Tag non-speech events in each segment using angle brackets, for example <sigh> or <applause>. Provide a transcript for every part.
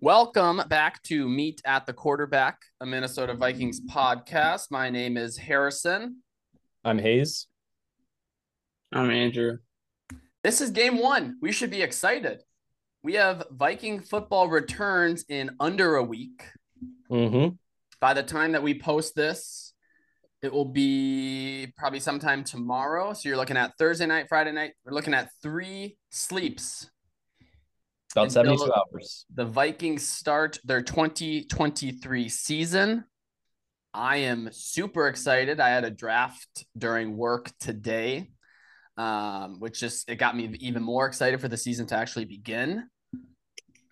Welcome back to Meet at the Quarterback, a Minnesota Vikings podcast. My name is Harrison. I'm Hayes. I'm Andrew. This is game one. We should be excited. We have Viking football returns in under a week. Mm-hmm. By the time that we post this, it will be probably sometime tomorrow. So you're looking at Thursday night, Friday night. We're looking at three sleeps. About Until 72 hours. The Vikings start their 2023 season. I am super excited. I had a draft during work today, um, which just it got me even more excited for the season to actually begin.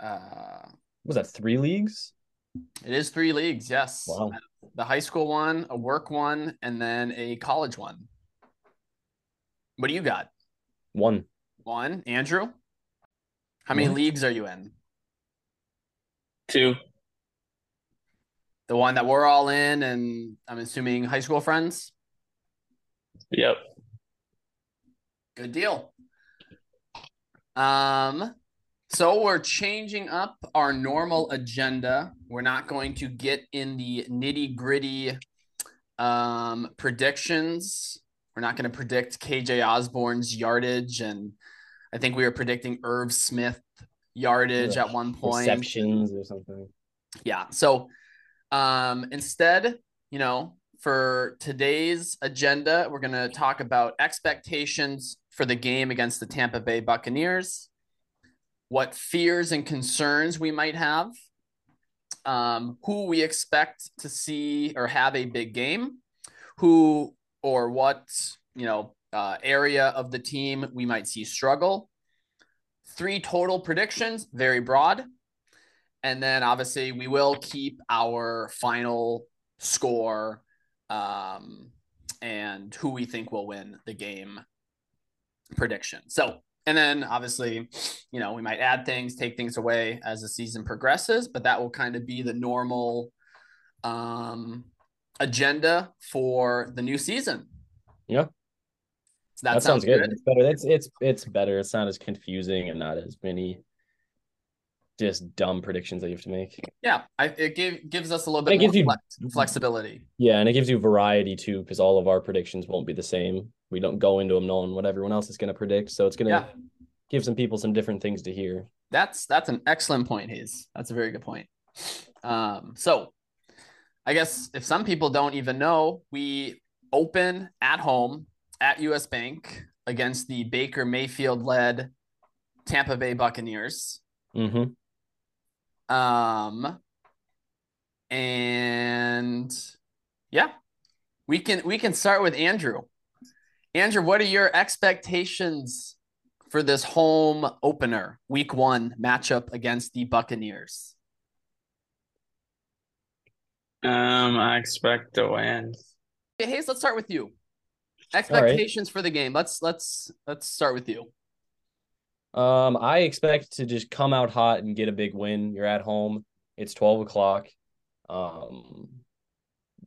Uh, Was that three leagues? It is three leagues, yes. Wow. The high school one, a work one, and then a college one. What do you got? One. One, Andrew. How many One. leagues are you in? Two. The one that we're all in, and I'm assuming high school friends. Yep. Good deal. Um, so we're changing up our normal agenda. We're not going to get in the nitty gritty um, predictions. We're not going to predict KJ Osborn's yardage, and I think we were predicting Irv Smith yardage Yeah. at one point. Receptions or something. Yeah. So um instead, you know, for today's agenda, we're going to talk about expectations for the game against the Tampa Bay Buccaneers, what fears and concerns we might have, um, who we expect to see or have a big game, who or what, you know, uh, area of the team we might see struggle. Three total predictions, very broad. And then obviously we will keep our final score um, and who we think will win the game prediction. So, and then obviously, you know, we might add things, take things away as the season progresses, but that will kind of be the normal um, agenda for the new season. Yeah. So that, That, sounds good. It's better. It's it's it's better. It's not as confusing and not as many just dumb predictions that you have to make. Yeah, I, it give, gives us a little bit more gives you- flex, flexibility. Yeah, and it gives you variety too, because all of our predictions won't be the same. We don't go into them knowing what everyone else is going to predict, so it's going to Yeah. give some people some different things to hear. That's that's an excellent point, Hayes. That's a very good point. Um, so I guess if some people don't even know, we open at home at US Bank against the Baker Mayfield led Tampa Bay Buccaneers. Mm-hmm. Um, and yeah, we can we can start with Andrew. Andrew, what are your expectations for this home opener, week one matchup against the Buccaneers? Um, I expect to win. Okay, Hayes, let's start with you. Expectations for the game. Let's let's let's start with you. Um, I expect to just come out hot and get a big win. You're at home. It's twelve o'clock. Um,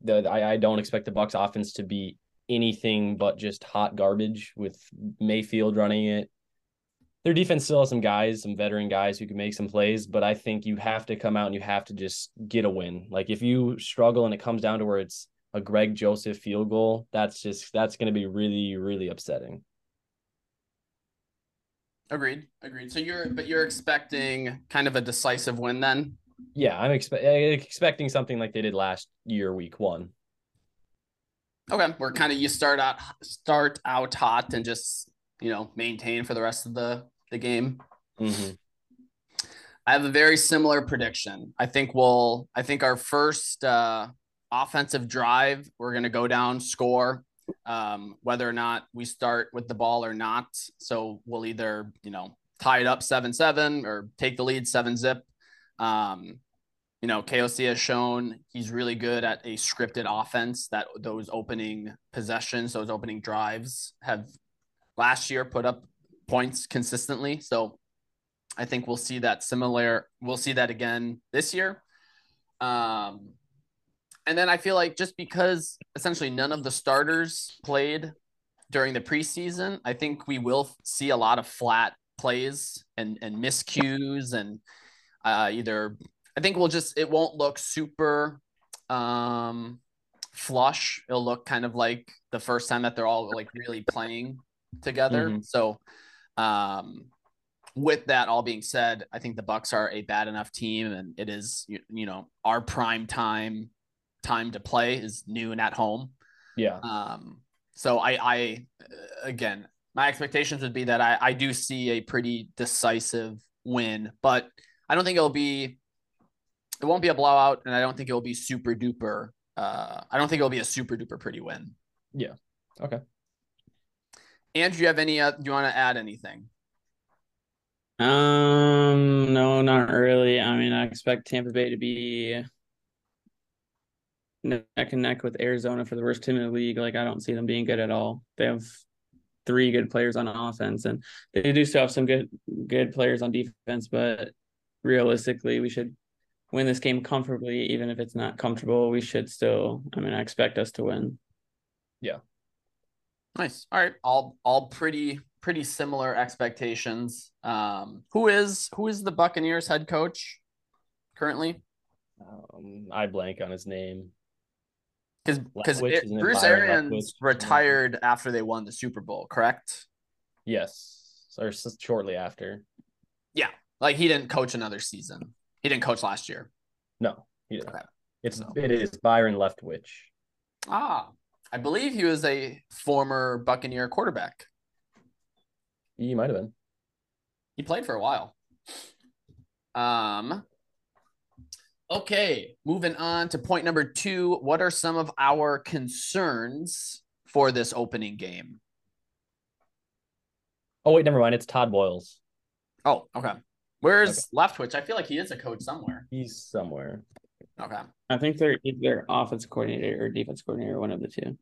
the I, I don't expect the Bucks offense to be anything but just hot garbage with Mayfield running it. Their defense still has some guys, some veteran guys who can make some plays, but I think you have to come out and you have to just get a win. Like if you struggle and it comes down to where it's a Greg Joseph field goal, that's just that's going to be really really upsetting. Agreed. Agreed. So you're but you're expecting kind of a decisive win then? Yeah, I'm expe- eh, expecting something like they did last year, week one. Okay, we're kind of you start out start out hot and just you know maintain for the rest of the the game. Mm-hmm. I have a very similar prediction. I think we'll I think our first uh, offensive drive we're gonna go down score um, whether or not we start with the ball or not. So we'll either you know tie it up seven seven or take the lead seven zip. Um, you know, KOC has shown he's really good at a scripted offense that those opening possessions, those opening drives have last year put up points consistently. So I think we'll see that similar, we'll see that again this year. Um, and then I feel like just because essentially none of the starters played during the preseason, I think we will see a lot of flat plays and and miscues and uh, either I think we'll just it won't look super um flush. It'll look kind of like the first time that they're all like really playing together. Mhm. So um with that all being said, I think the Bucks are a bad enough team and it is you, you know our prime time time to play is noon at home. Yeah. Um, so I, I uh, again, my expectations would be that I, I do see a pretty decisive win, but I don't think it'll be, it won't be a blowout, and I don't think it'll be super duper. Uh, I don't think it'll be a super duper pretty win. Yeah. Okay. Andrew, you have any? Uh, do you want to add anything? Um, no, not really. I mean, I expect Tampa Bay to be neck and neck with Arizona for the worst team in the league. Like, I don't see them being good at all. They have three good players on offense, and they do still have some good good players on defense. But realistically, we should win this game comfortably, even if it's not comfortable. We should still. I mean, I expect us to win. Yeah. Nice. All right. All all pretty pretty similar expectations. Um, who is who is the Buccaneers head coach currently? Um, I blank on his name. Because because Leftwich, isn't it Bruce Arians retired after they won the Super Bowl, correct? Yes, or shortly after. Yeah, like he didn't coach another season. He didn't coach last year. No, he didn't. Okay. It's So- it is Byron Leftwich. Ah, I believe he was a former Buccaneer quarterback. He might have been. He played for a while. Um. Okay, moving on to point number two. What are some of our concerns for this opening game? Oh wait, never mind. It's Todd Bowles. Oh, okay. Where's Leftwich? I feel like he is a coach somewhere. He's somewhere. Okay. I think they're either offense coordinator or defense coordinator, one of the two.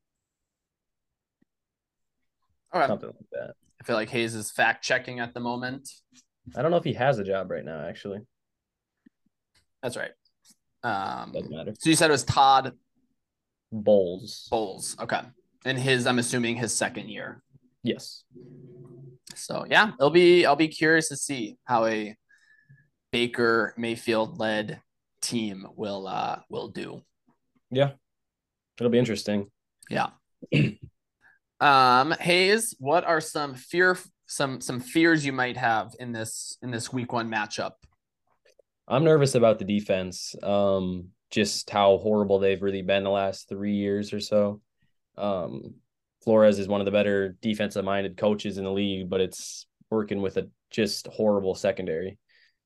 Okay. Something like that. I feel like Hayes is fact checking at the moment. I don't know if he has a job right now. Actually, That's right. Um, doesn't matter. so you said it was Todd Bowles. Bowles. Okay. And his, I'm assuming his second year. Yes. So yeah, it'll be I'll be curious to see how a Baker Mayfield led team will uh will do. Yeah. It'll be interesting. Yeah. <clears throat> um Hayes, what are some fear some some fears you might have in this in this week one matchup? I'm nervous about the defense. Um, just how horrible they've really been the last three years or so. Um, Flores is one of the better defensive minded coaches in the league, but it's working with a just horrible secondary.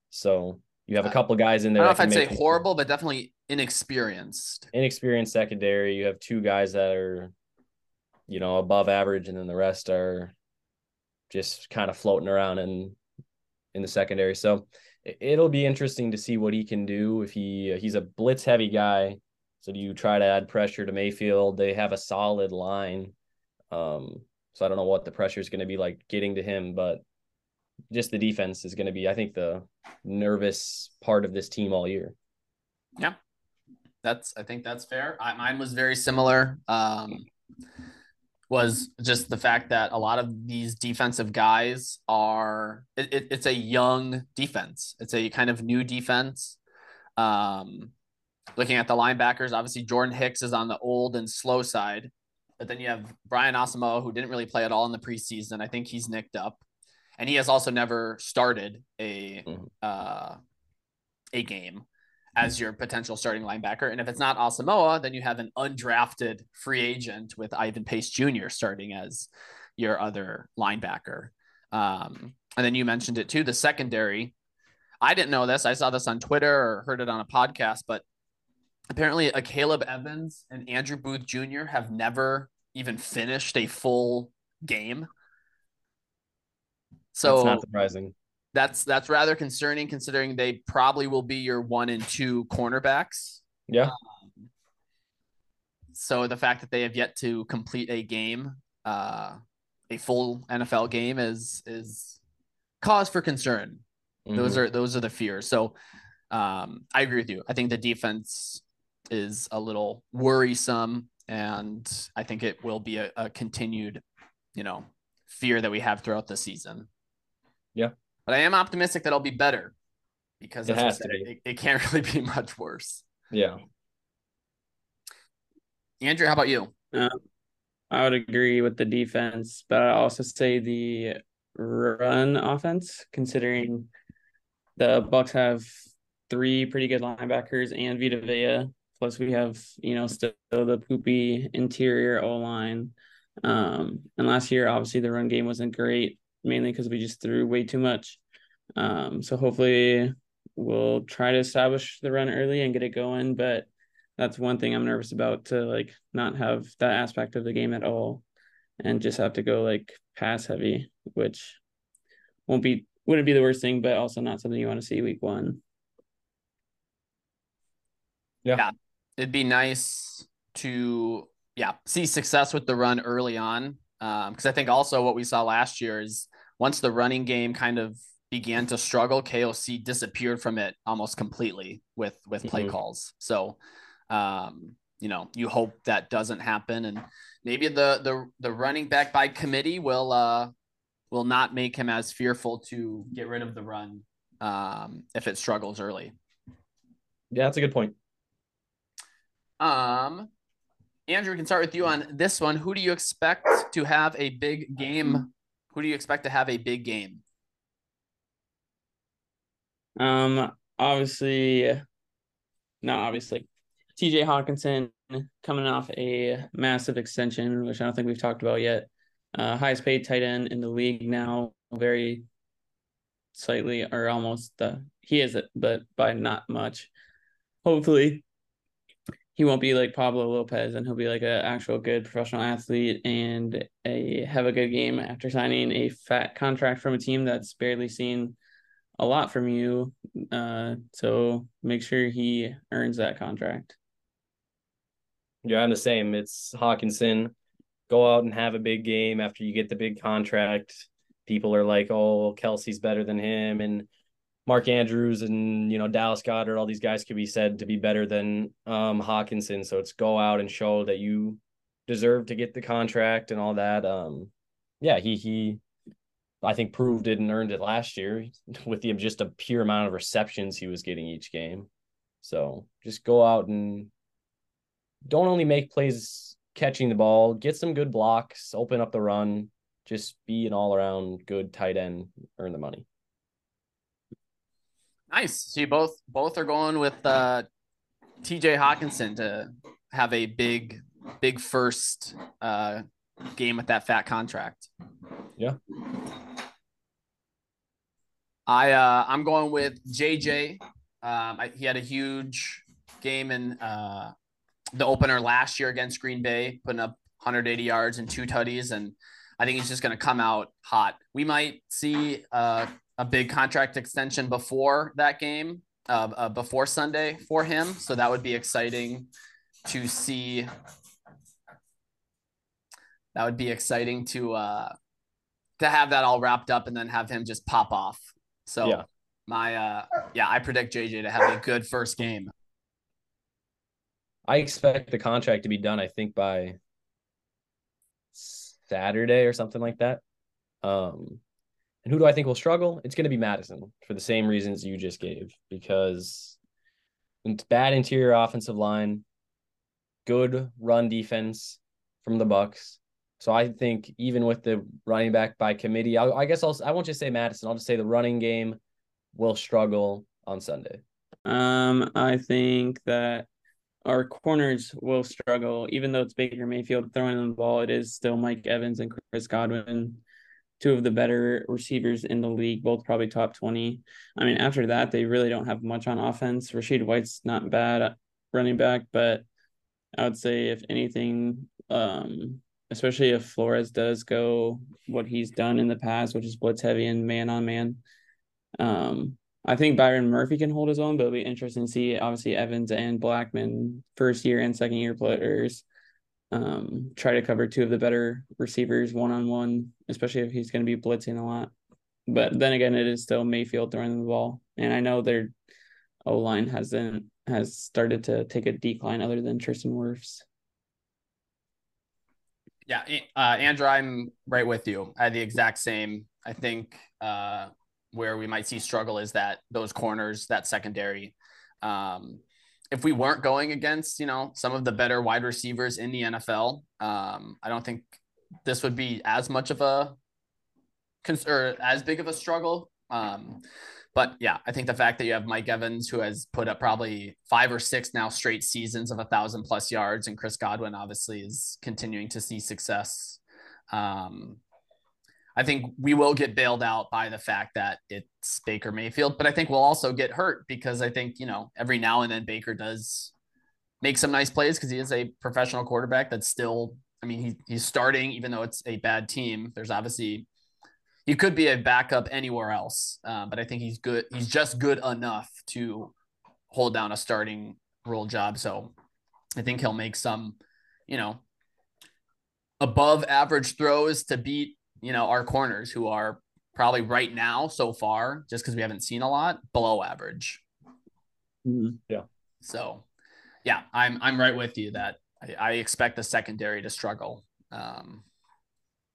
So you have a couple guys in there. I don't know if I'd say horrible, but definitely inexperienced. inexperienced secondary. You have two guys that are, you know, above average, and then the rest are just kind of floating around in in the secondary. So it- it'll be interesting to see what he can do if he he's a blitz heavy guy. So do you try to add pressure to Mayfield? They have a solid line. Um, so I don't know what the pressure is going to be like getting to him, but just the defense is going to be, I think, the nervous part of this team all year. Yeah, that's I think that's fair. I, mine was very similar. Um, was just the fact that a lot of these defensive guys are it, it, it's a young defense. It's a kind of new defense. Um, looking at the linebackers, obviously Jordan Hicks is on the old and slow side, but then you have Brian Asamoah, who didn't really play at all in the preseason. I think he's nicked up, and he has also never started a Mhm. uh, a game as your potential starting linebacker. And if it's not Asamoah, then you have an undrafted free agent with Ivan Pace Jr. starting as your other linebacker. Um, and then you mentioned it too, the secondary. I didn't know this. I saw this on Twitter or heard it on a podcast, but apparently Akayleb Evans and Andrew Booth Jr. have never even finished a full game. So it's not surprising. that's that's rather concerning considering they probably will be your one and two cornerbacks. Yeah. So the fact that they have yet to complete a game, uh, a full NFL game, is is cause for concern. Those Mhm. are those are the fears. So um, I agree with you. I think the defense is a little worrisome, and I think it will be a, a continued you know, fear that we have throughout the season. Yeah. But I am optimistic that it'll be better because It as I has to be. It, it can't <laughs> really be much worse. Yeah. Andrew, how about you? I would agree with the defense, but I also say the run offense, considering the Bucks have three pretty good linebackers and Vita Vea. Plus, we have you know still the poopy interior O line. Um, and last year, obviously, the run game wasn't great, mainly because we just threw way too much. Um, so hopefully, we'll try to establish the run early and get it going. But that's one thing I'm nervous about to like not have that aspect of the game at all and just have to go like pass heavy, which won't be wouldn't be the worst thing, but also not something you want to see week one. Yeah. It'd be nice to yeah see success with the run early on because I think also what we saw last year is once the running game kind of began to struggle, KOC disappeared from it almost completely with with play Mhm. calls. So um, you know, you hope that doesn't happen and maybe the the the running back by committee will uh will not make him as fearful to get rid of the run um if it struggles early. Yeah, that's a good point. Um, Andrew, we can start with you on this one. Who do you expect to have a big game? Who do you expect to have a big game? Um, obviously, not obviously, TJ Hockenson coming off a massive extension, which I don't think we've talked about yet. Uh, highest paid tight end in the league now, very slightly or almost the he is it, but by not much. Hopefully, he won't be like Pablo Lopez, and he'll be like an actual good professional athlete and a have a good game after signing a fat contract from a team that's barely seen a lot from you. Uh, so make sure he earns that contract. Yeah, I'm the same. It's Hockenson. Go out and have a big game after you get the big contract. People are like, "Oh, Kelce's better than him," and Mark Andrews and you know Dallas Goedert. All these guys could be said to be better than um, Hockenson. So it's go out and show that you deserve to get the contract and all that. Um, yeah, he he, I think proved it and earned it last year <laughs> with the just a pure amount of receptions he was getting each game. So just go out and don't only make plays catching the ball, get some good blocks, open up the run, just be an all around good tight end, earn the money. Nice. So you both both are going with uh, TJ Hockenson to have a big big first uh, game with that fat contract. Yeah. I uh, I'm going with JJ. Um, I, he had a huge game in uh, the opener last year against Green Bay, putting up 180 yards and two tutties, and I think he's just going to come out hot. We might see uh, a big contract extension before that game, uh, uh, before Sunday for him, so that would be exciting to see. That would be exciting to uh, to have that all wrapped up and then have him just pop off. So Yeah. my uh, yeah, I predict JJ to have a good first game. I expect the contract to be done, I think, by Saturday or something like that. Um, and who do I think will struggle? It's going to be Mattison for the same reasons you just gave, because it's bad interior offensive line, good run defense from the Bucks. So I think even with the running back by committee, I, I guess I'll I won't just say Mattison. I'll just say the running game will struggle on Sunday. Um, I think that our corners will struggle, even though it's Baker Mayfield throwing the ball. It is still Mike Evans and Chris Godwin, two of the better receivers in the league, both probably top twenty. I mean, after that, they really don't have much on offense. Rachaad White's not bad running back, but I would say if anything, um, especially if Flores does go what he's done in the past, which is blitz heavy and man on man. Um, I think Byron Murphy can hold his own, but it'll be interesting to see. Obviously, Evans and Blackmon, first year and second year players, um, try to cover two of the better receivers one on one, especially if he's going to be blitzing a lot. But then again, it is still Mayfield throwing the ball, and I know their O line hasn't has started to take a decline other than Tristan Wirfs. Yeah, uh, Andrew, I'm right with you. I had the exact same. I think uh, where we might see struggle is that those corners, that secondary. Um, if we weren't going against, you know, some of the better wide receivers in the NFL, um, I don't think this would be as much of a or as big of a struggle. Um, but yeah, I think the fact that you have Mike Evans, who has put up probably five or six now straight seasons of a thousand plus yards, and Chris Godwin obviously is continuing to see success. Um, I think we will get bailed out by the fact that it's Baker Mayfield, but I think we'll also get hurt because I think, you know, every now and then Baker does make some nice plays because he is a professional quarterback that's still, I mean, he, he's starting, even though it's a bad team. There's obviously he could be a backup anywhere else, uh, but I think he's good. He's just good enough to hold down a starting role job. So I think he'll make some, you know, above average throws to beat, you know, our corners who are probably right now so far, just because we haven't seen a lot, below average. Mm-hmm. Yeah. So, yeah, I'm I'm right with you that I, I expect the secondary to struggle. Um,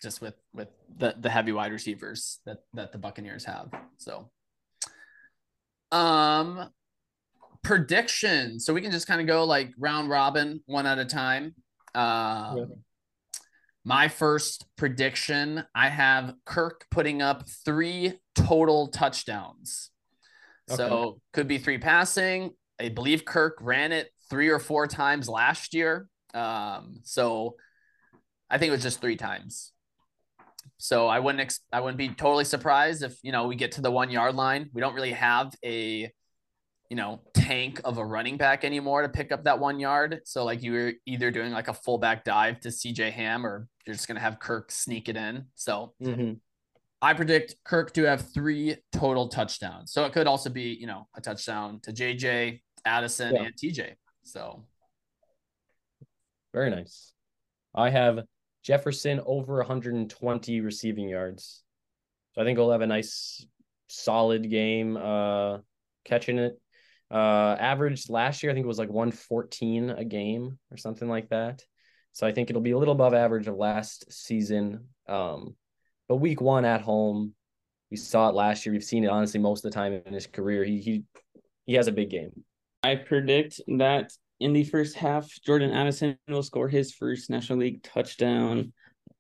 just with with the the heavy wide receivers that that the Buccaneers have. So, um, prediction. So we can just kind of go like round robin, one at a time. Um, yeah. My first prediction, I have Kirk putting up three total touchdowns. Okay. So could be three passing. I believe Kirk ran it three or four times last year. Um, so I think it was just three times. So I wouldn't ex- I wouldn't be totally surprised if you know we get to the one yard line. We don't really have a you know tank of a running back anymore to pick up that one yard. So like you were either doing like a fullback dive to CJ Ham or you're just gonna have Kirk sneak it in. So mm-hmm. I predict Kirk to have three total touchdowns. So it could also be you know a touchdown to JJ, Addison, yeah. and TJ. So very nice. I have Jefferson over 120 receiving yards. So I think we'll have a nice solid game uh catching it. Uh average last year I think it was like 114 a game or something like that. So I think it'll be a little above average of last season. Um but week 1 at home, we saw it last year. We've seen it honestly most of the time in his career. He he he has a big game. I predict that in the first half, Jordan Addison will score his first National League touchdown.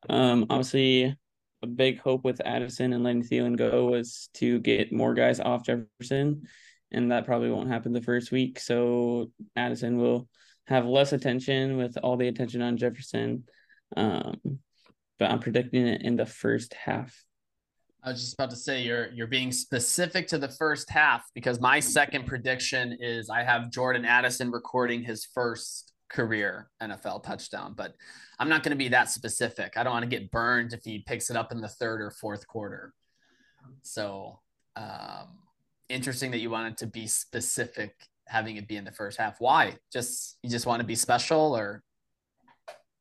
Um, obviously, a big hope with Addison and letting Thielen go was to get more guys off Jefferson, and that probably won't happen the first week. So Addison will have less attention with all the attention on Jefferson. Um, but I'm predicting it in the first half. I was just about to say you're you're being specific to the first half because my second prediction is I have Jordan Addison recording his first career NFL touchdown, but I'm not going to be that specific. I don't want to get burned if he picks it up in the third or fourth quarter. So, um, interesting that you wanted to be specific, having it be in the first half. Why? Just you just want to be special, or?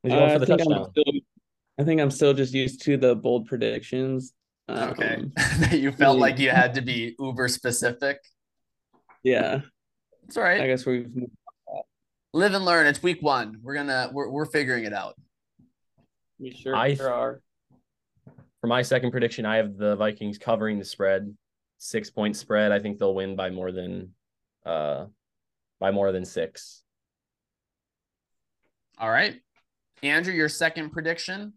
Uh, I, think still, I think I'm still just used to the bold predictions Okay. Um, <laughs> you felt yeah. like you had to be uber specific. Yeah. It's all right. I guess we've live and learn. It's week one. We're gonna we're we're figuring it out. You sure, I, sure are. For my second prediction, I have the Vikings covering the spread, six point spread. I think they'll win by more than uh by more than six. All right. Andrew, your second prediction?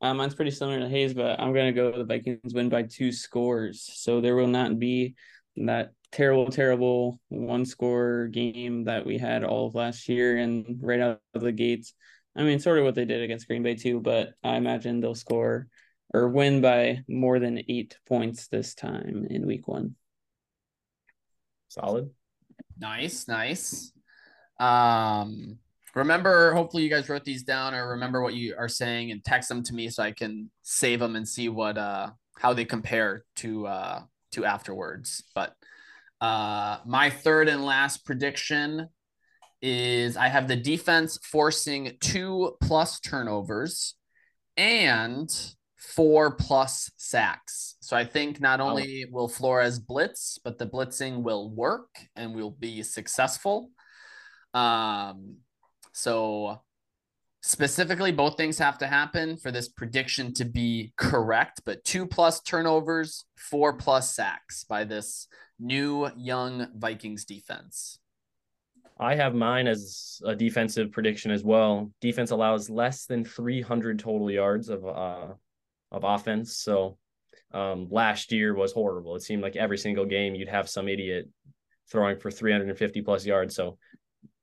Uh, mine's pretty similar to Hayes, but I'm gonna go the Vikings win by two scores. So there will not be that terrible, terrible one score game that we had all of last year and right out of the gates. I mean, sort of what they did against Green Bay too, but I imagine they'll score or win by more than eight points this time in week one. Solid. Nice, nice. Um remember hopefully you guys wrote these down or remember what you are saying and text them to me so i can save them and see what uh how they compare to uh to afterwards but uh my third and last prediction is i have the defense forcing two plus turnovers and four plus sacks so i think not only will flores blitz but the blitzing will work and will be successful um so specifically, both things have to happen for this prediction to be correct, but two plus turnovers, four plus sacks by this new young Vikings defense. I have mine as a defensive prediction as well. Defense allows less than 300 total yards of uh of offense. So um last year was horrible. It seemed like every single game you'd have some idiot throwing for 350 plus yards. So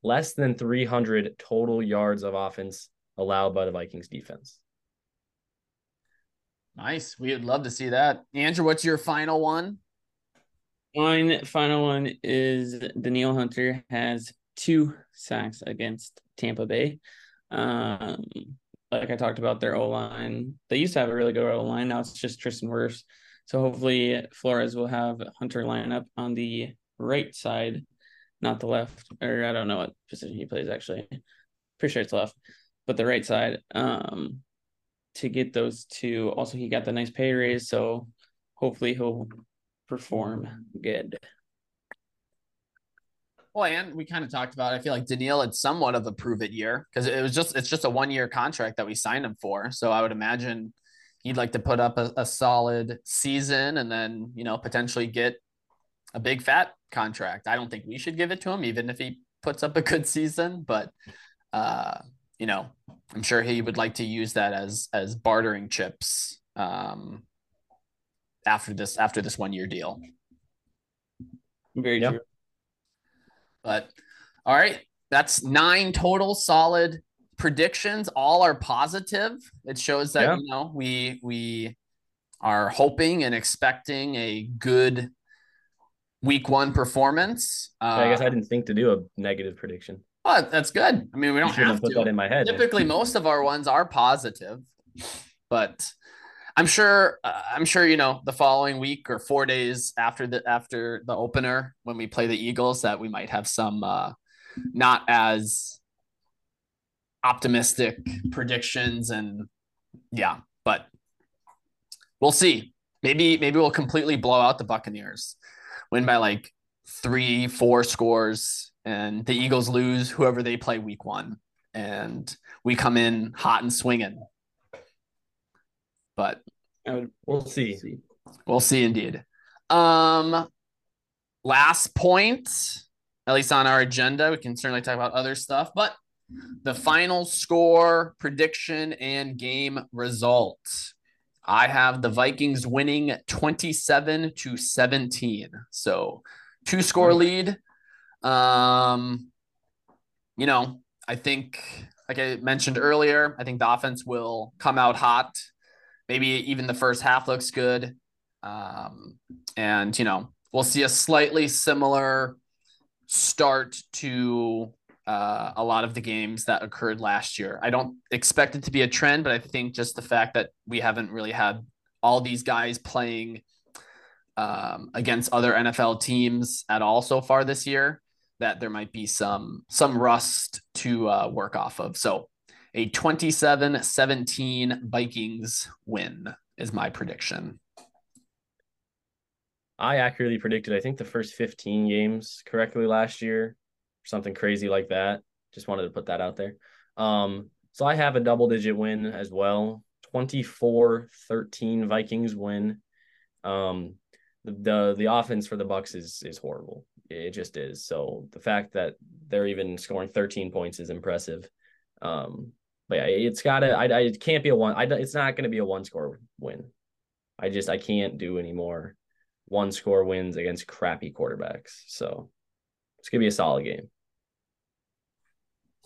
less than 300 total yards of offense allowed by the Vikings defense. Nice. We would love to see that. Andrew, what's your final one? Mine final one is Danielle Hunter has two sacks against Tampa Bay. Um, like I talked about their O line, they used to have a really good O line. Now it's just Tristan Wirfs. So hopefully Flores will have Hunter line up on the right side, not the left, or I don't know what position he plays actually. Pretty sure it's left, but the right side. Um, to get those two. Also, he got the nice pay raise, so hopefully he'll perform good. Well, and we kind of talked about. It. I feel like Danielle had somewhat of a prove it year because it was just it's just a one year contract that we signed him for. So I would imagine he'd like to put up a, a solid season and then you know potentially get a big fat contract. I don't think we should give it to him, even if he puts up a good season. But uh, you know, I'm sure he would like to use that as as bartering chips um, after this after this one year deal. Very Yep. true. But all right, that's nine total solid predictions. All are positive. It shows that Yeah. you know we we are hoping and expecting a good week one performance. Uh, I guess I didn't think to do a negative prediction. But that's good. I mean, we don't have have put that in my head. Typically, most of our ones are positive, but I'm sure. Uh, I'm sure you know the following week or four days after the after the opener when we play the Eagles that we might have some uh, not as optimistic predictions and yeah, but we'll see. Maybe maybe we'll completely blow out the Buccaneers, win by like three, four scores, and the Eagles lose whoever they play week one, and we come in hot and swinging. But would We'll see. see. we'll see indeed. Um, last point, at least on our agenda, we can certainly talk about other stuff, but the final score, prediction, and game result. I have the Vikings winning 27 to 17. So two score lead. Um, you know, I think, like I mentioned earlier, I think the offense will come out hot. Maybe even the first half looks good. Um, and, you know, we'll see a slightly similar start to uh, a lot of the games that occurred last year. I don't expect it to be a trend, but I think just the fact that we haven't really had all these guys playing um, against other NFL teams at all so far this year, that there might be some some rust to uh, work off of. So a 27-17 Vikings win is my prediction. I accurately predicted, I think, the first 15 games correctly last year, something crazy like that. Just wanted to put that out there. Um, so I have a double digit win as well 24 13 Vikings win. Um, the, the the offense for the Bucks is is horrible. It just is. So the fact that they're even scoring 13 points is impressive. Um, but yeah, it's gotta. I, I it can't be a one. I it's not going to be a one score win. I just I can't do anymore one score wins against crappy quarterbacks. So it's gonna be a solid game.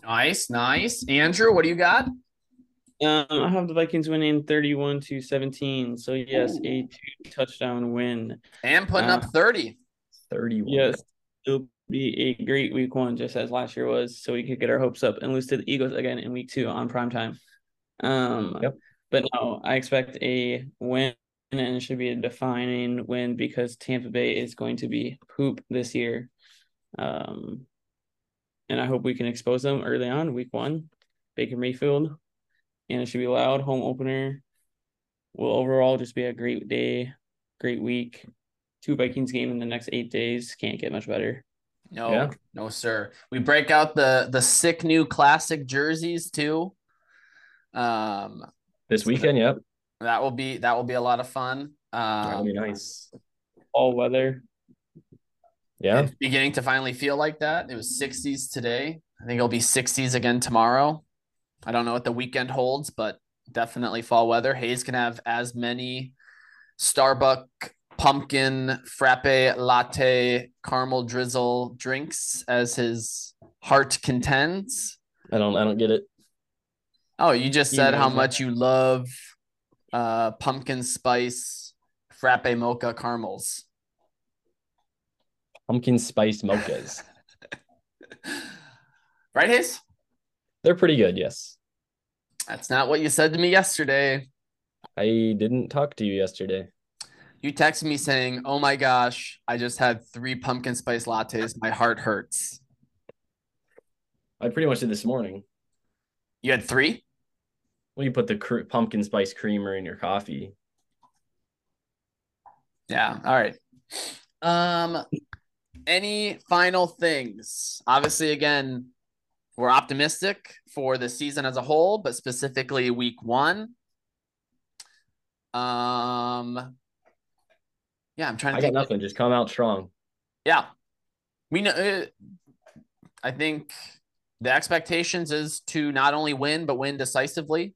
Nice, nice. Andrew, what do you got? Um, I have the Vikings winning 31 to 17. So yes, Ooh. a two touchdown win. And putting Uh, up 30. 31. Yes, it'll be a great week one, just as last year was, so we could get our hopes up and lose to the Eagles again in week two on prime time. Um, Yep. but no, I expect a win, and it should be a defining win because Tampa Bay is going to be poop this year. Um, and I hope we can expose them early on, week one, Baker Mayfield, and it should be loud home opener. Will overall just be a great day, great week. Two Vikings game in the next eight days can't get much better. No, Yeah. no, sir. We break out the the sick new classic jerseys too. Um, This weekend, yep. that will be that will be a lot of fun. That'll Um, be nice. All weather. Yeah. It's beginning to finally feel like that. It was 60s today. I think it'll be 60s again tomorrow. I don't know what the weekend holds, but definitely fall weather. Hayes can have as many Starbucks pumpkin frappe latte caramel drizzle drinks as his heart contends. I don't I don't get it. Oh, you just said how much you love uh pumpkin spice frappe mocha caramels. Pumpkin spice mochas. <laughs> Right, Hayes? They're pretty good, yes. That's not what you said to me yesterday. I didn't talk to you yesterday. You texted me saying, "Oh my gosh, I just had three pumpkin spice lattes. My heart hurts." I pretty much did this morning. You had three? Well, you put the cr- pumpkin spice creamer in your coffee. Yeah. All right. Um, any final things? Obviously, again, we're optimistic for the season as a whole, but specifically week one. Um, yeah, I'm trying to I got nothing. Just come out strong. Yeah, we know. Uh, I think the expectations is to not only win but win decisively.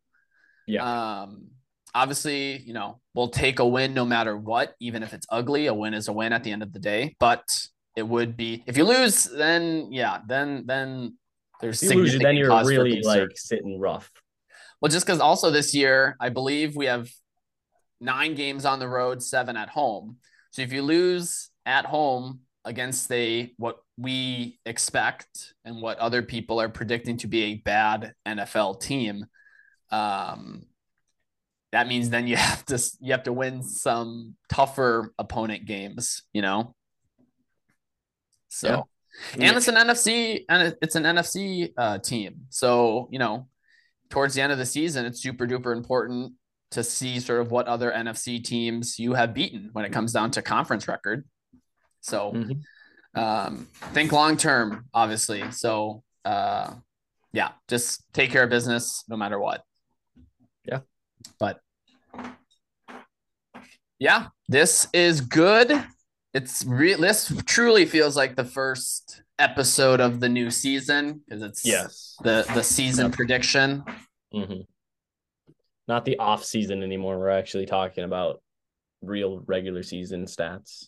Yeah. Um, obviously, you know, we'll take a win no matter what, even if it's ugly. A win is a win at the end of the day. But it would be if you lose, then yeah, then then there's If you lose, then you're really like sitting rough. Well, just because also this year, I believe we have nine games on the road, seven at home. So if you lose at home against a what we expect and what other people are predicting to be a bad NFL team, um, that means then you <laughs> have to you have to win some tougher opponent games, you know. So, and it's an NFC and it's an NFC uh, team. So you know, towards the end of the season, it's super duper important to see sort of what other NFC teams you have beaten when it comes down to conference record. So Mhm. um, think long term, obviously. So uh, yeah, just take care of business no matter what. Yeah. But yeah, this is good. It's real. This truly feels like the first episode of the new season because it's Yes. the the season Yep. prediction. hmm Not the off season anymore. We're actually talking about real regular season stats.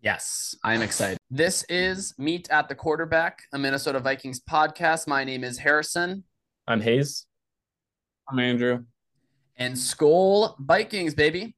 Yes, I'm excited. This is Meet at the Quarterback, a Minnesota Vikings podcast. My name is Harrison I'm Hayes. I'm Andrew. and Skol Vikings, baby.